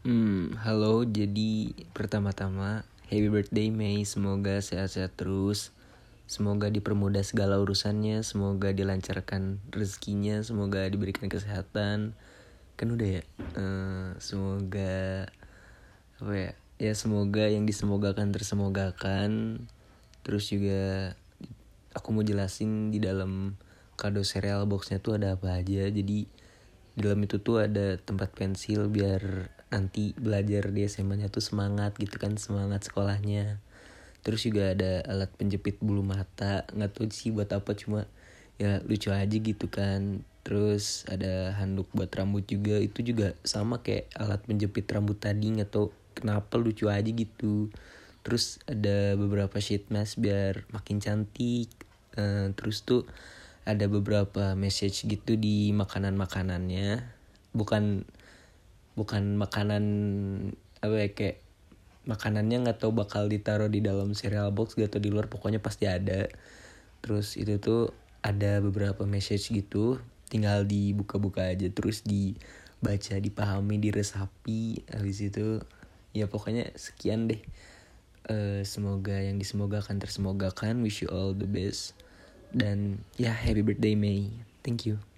Hmm, halo. Jadi pertama-tama happy birthday Mei. Semoga sehat-sehat terus. Semoga dipermudah segala urusannya. Semoga dilancarkan rezekinya. Semoga diberikan kesehatan. Kan udah ya. Uh, semoga apa ya? Ya semoga yang disemogakan tersemogakan. Terus juga aku mau jelasin di dalam kado cereal boxnya tuh ada apa aja. Jadi di dalam itu tuh ada tempat pensil biar nanti belajar di SMA-nya tuh semangat gitu kan semangat sekolahnya. Terus juga ada alat penjepit bulu mata nggak tahu sih buat apa cuma ya lucu aja gitu kan. Terus ada handuk buat rambut juga itu juga sama kayak alat penjepit rambut tadi nggak tahu kenapa lucu aja gitu. Terus ada beberapa sheet mask biar makin cantik. Uh, terus tuh ada beberapa message gitu di makanan makanannya bukan bukan makanan apa ya kayak makanannya nggak tahu bakal ditaruh di dalam cereal box gitu di luar pokoknya pasti ada. Terus itu tuh ada beberapa message gitu tinggal dibuka-buka aja terus dibaca dipahami diresapi. Habis itu ya pokoknya sekian deh. Uh, semoga yang disemogakan tersemogakan. Wish you all the best. Dan ya happy birthday May thank you